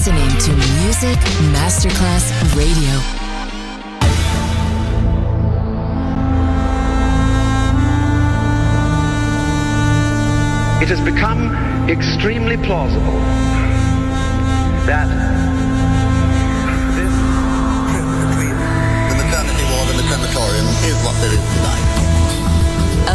listening to Music Masterclass Radio. It has become extremely plausible that this trip between The maternity ward and the crematorium is what there is tonight.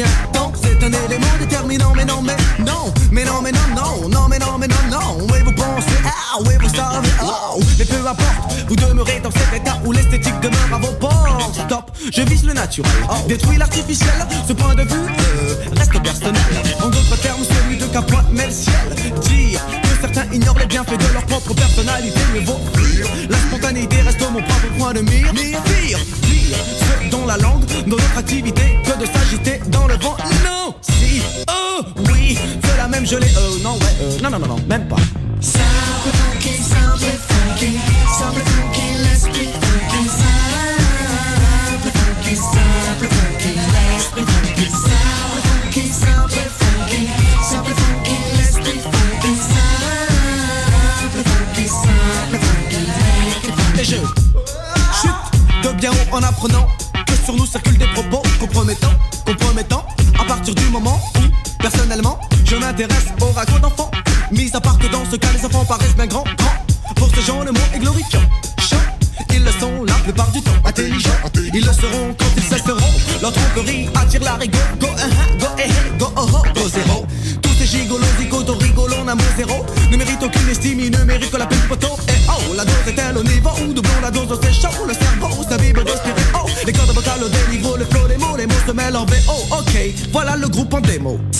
Bien temps. C'est un élément déterminant, mais non, mais non, mais non, mais non, non, non, mais non, mais non, non. Oui, vous pensez, ah, oui, vous savez, oh, mais peu importe, vous demeurez dans cet état où l'esthétique demeure à vos portes. Stop, je vise le naturel, détruis l'artificiel. Ce point de vue euh, reste personnel. En d'autres termes, celui de Capote mais le ciel. Dire que certains ignorent les bienfaits de leur propre personnalité, mais vaut fuir. La spontanéité reste mon propre point de mire. Mire, pire, pire, ce dont la langue, dans notre activité, que de s'agiter vent. Non, si, oh, oui, c'est la même gelée. Euh, non, ouais, euh, non, non, non, non, même pas. Simple funky, simple funky, simple funky, let's be funky. Simple funky, simple funky, let's be funky. Simple funky, simple funky, simple funky, let's be funky. Simple funky, simple funky, make it funky. Et je chute de bien haut en apprenant sur nous circulent des propos compromettants, compromettants. À partir du moment où, personnellement, je m'intéresse aux ragots d'enfants. Mis à part que dans ce cas, les enfants paraissent bien grands, grands. Pour ces gens, le mot est glorifiant. Chant, ils le sont la plupart du temps. Intelligents, ils le seront quand ils cesseront. Leur tromperie attire la rigueur. Go, uh, uh, go, eh, eh, go, oh, oh, go, zéro. Tous ces gigolos, zigotos, rigolons, amour zéro. Ne méritent aucune estime, ils ne méritent que la peine poteau. Et oh, la dose est-elle au niveau où doublons la dose, c'est chaud. Le cerveau, VO. Ok, voilà le groupe en démo.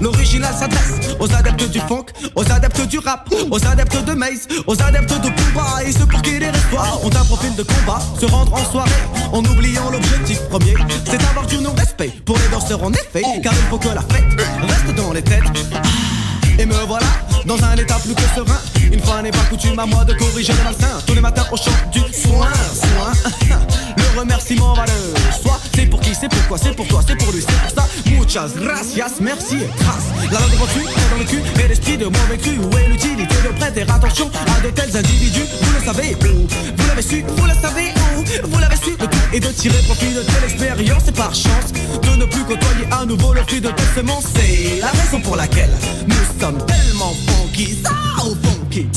L'original s'adresse aux adeptes du funk, aux adeptes du rap, aux adeptes de Maze, aux adeptes de Pumba et ceux pour qui les restoirs ont un profil de combat, se rendre en soirée en oubliant l'objectif premier, c'est avoir du non-respect pour les danseurs en effet, car il faut que la fête reste dans les têtes. Et me voilà dans un état plus que serein. Une fois n'est pas coutume à moi de corriger le malsain. Tous les matins au chant du soin, soin. Le remerciement va le soi. C'est pour qui, c'est pourquoi, c'est pour toi, c'est pour lui. Muchas gracias, merci et grâce. La langue est dans le cul et l'esprit de mauvais cru. Où est l'utilité de prêter attention à de tels individus Vous le savez Vous l'avez su, vous le savez où Vous l'avez su, le tout est de tirer profit de telle expérience et par chance de ne plus côtoyer à nouveau le fruit de telle semence. C'est la raison pour laquelle nous sommes tellement funky, ça ou funky.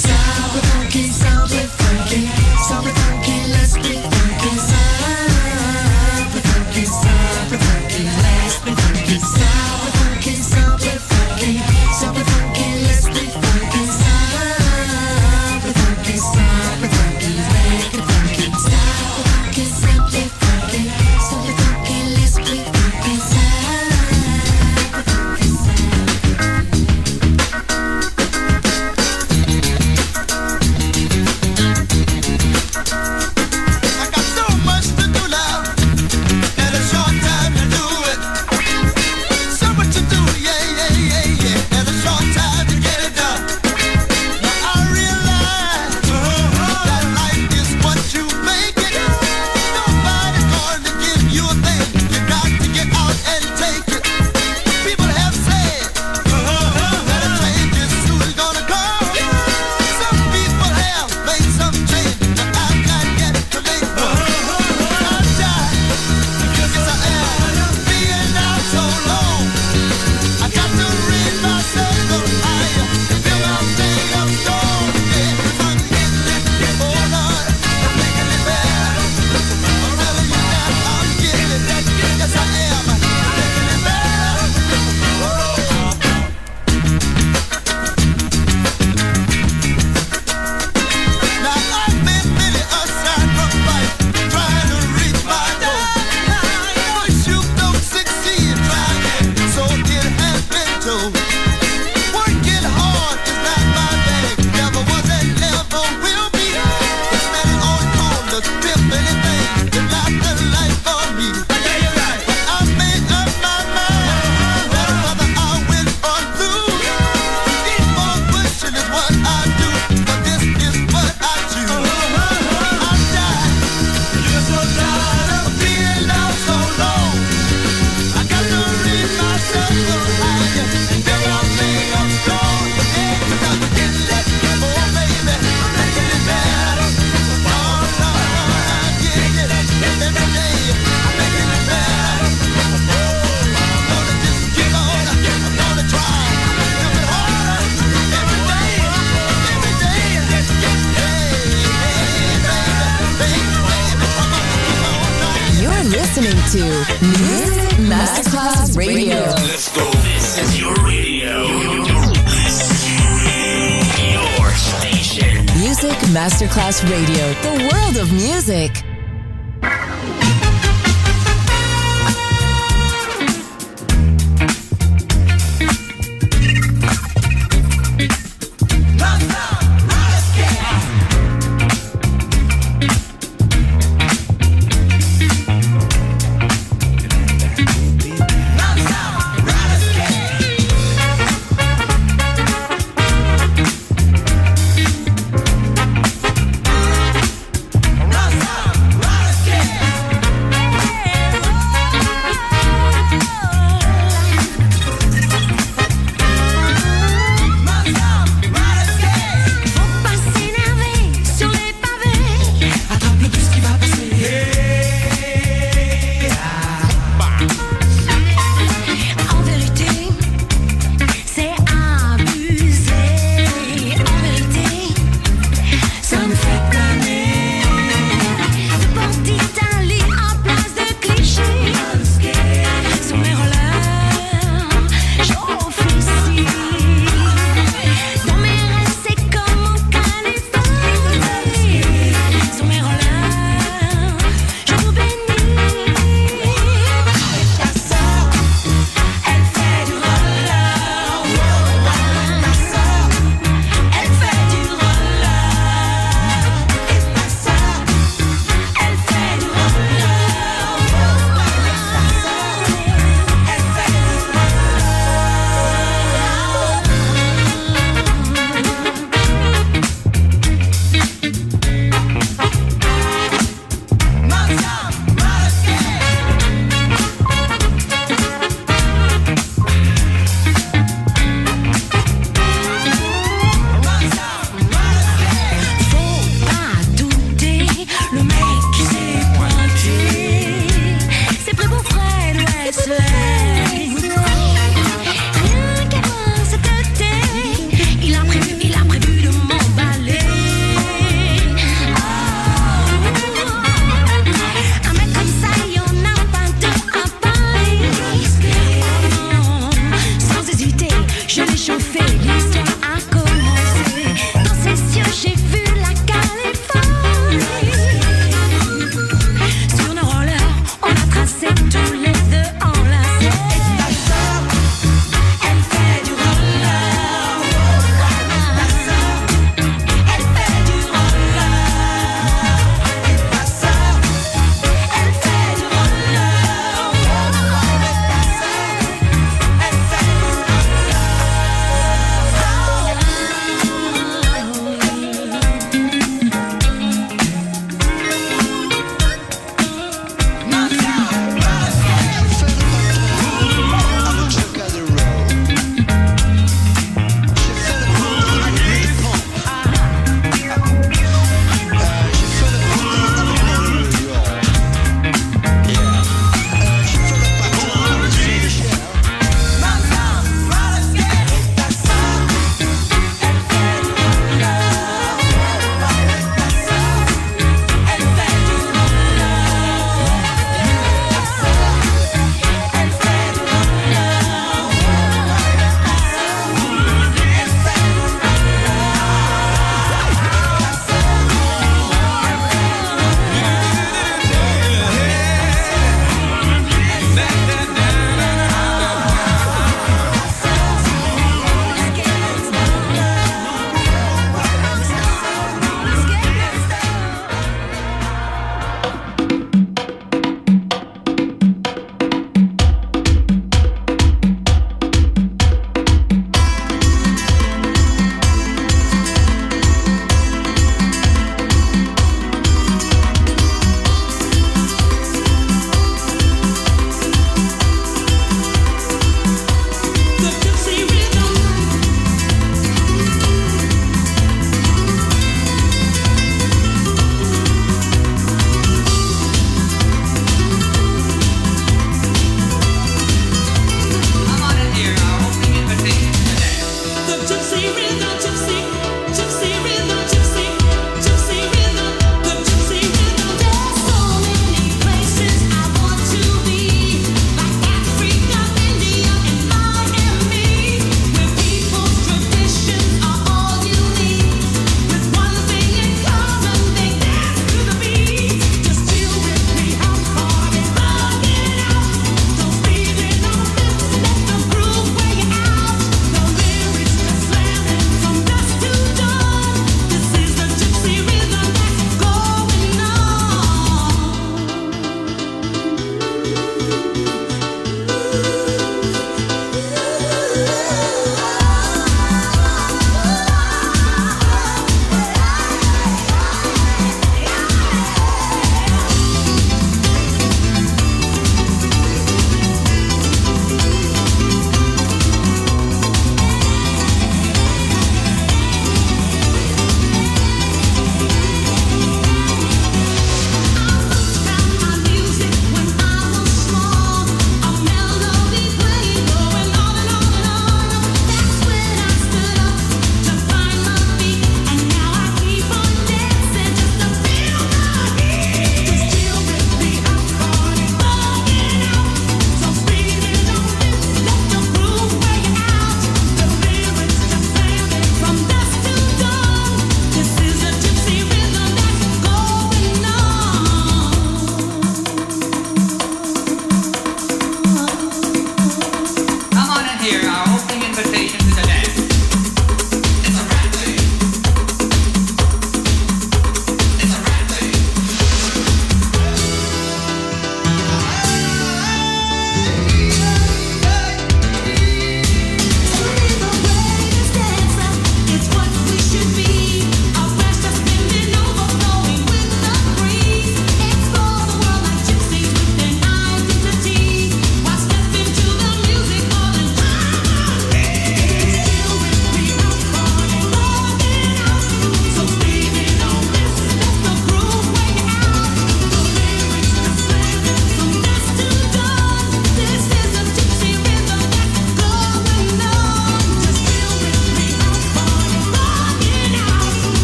Music.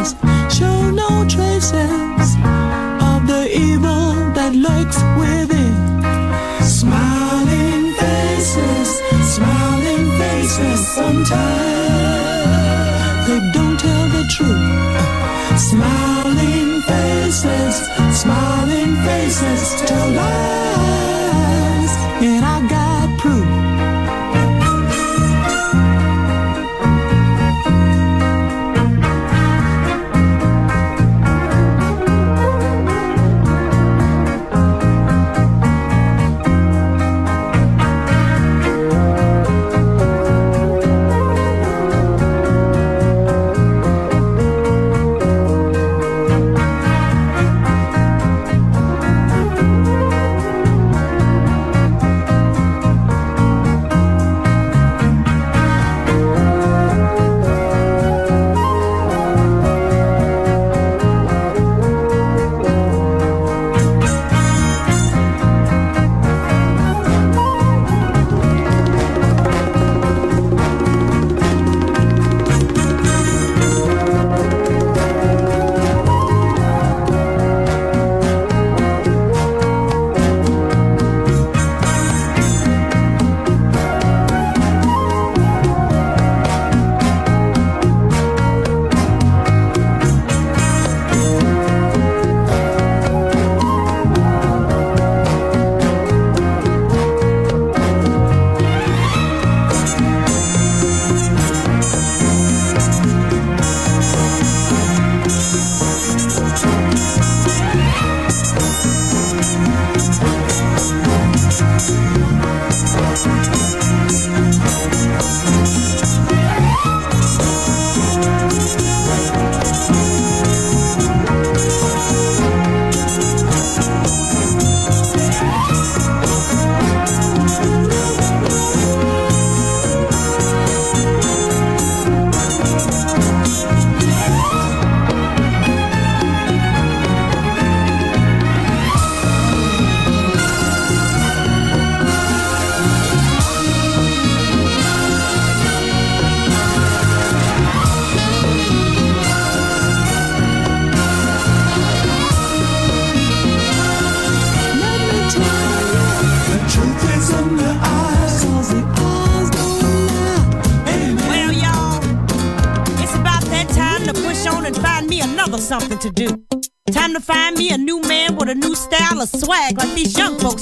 Faces show no traces of the evil that lurks within. Smiling faces, smiling faces sometimes they don't tell the truth. Smiling faces, smiling faces tell lies,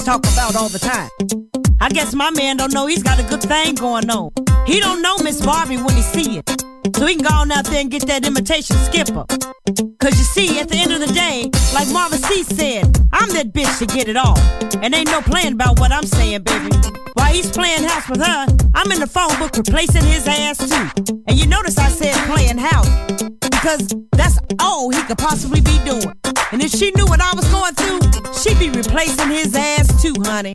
talk about all the time. I guess my man don't know he's got a good thing going on. He don't know Miss Barbie when he see it. So he can go on out there and get that imitation skipper. Cause you see, at the end of the day, like Marvin C said, I'm that bitch to get it all. And ain't no playing about what I'm saying, baby. While he's playing house with her, I'm in the phone book replacing his ass too. And you notice I said playing house. Because that's all he could possibly be doing. And if she knew what I was going through, she'd be replacing his ass too, honey.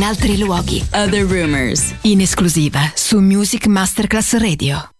in altri luoghi. Other Rumors. In esclusiva su Music Masterclass Radio.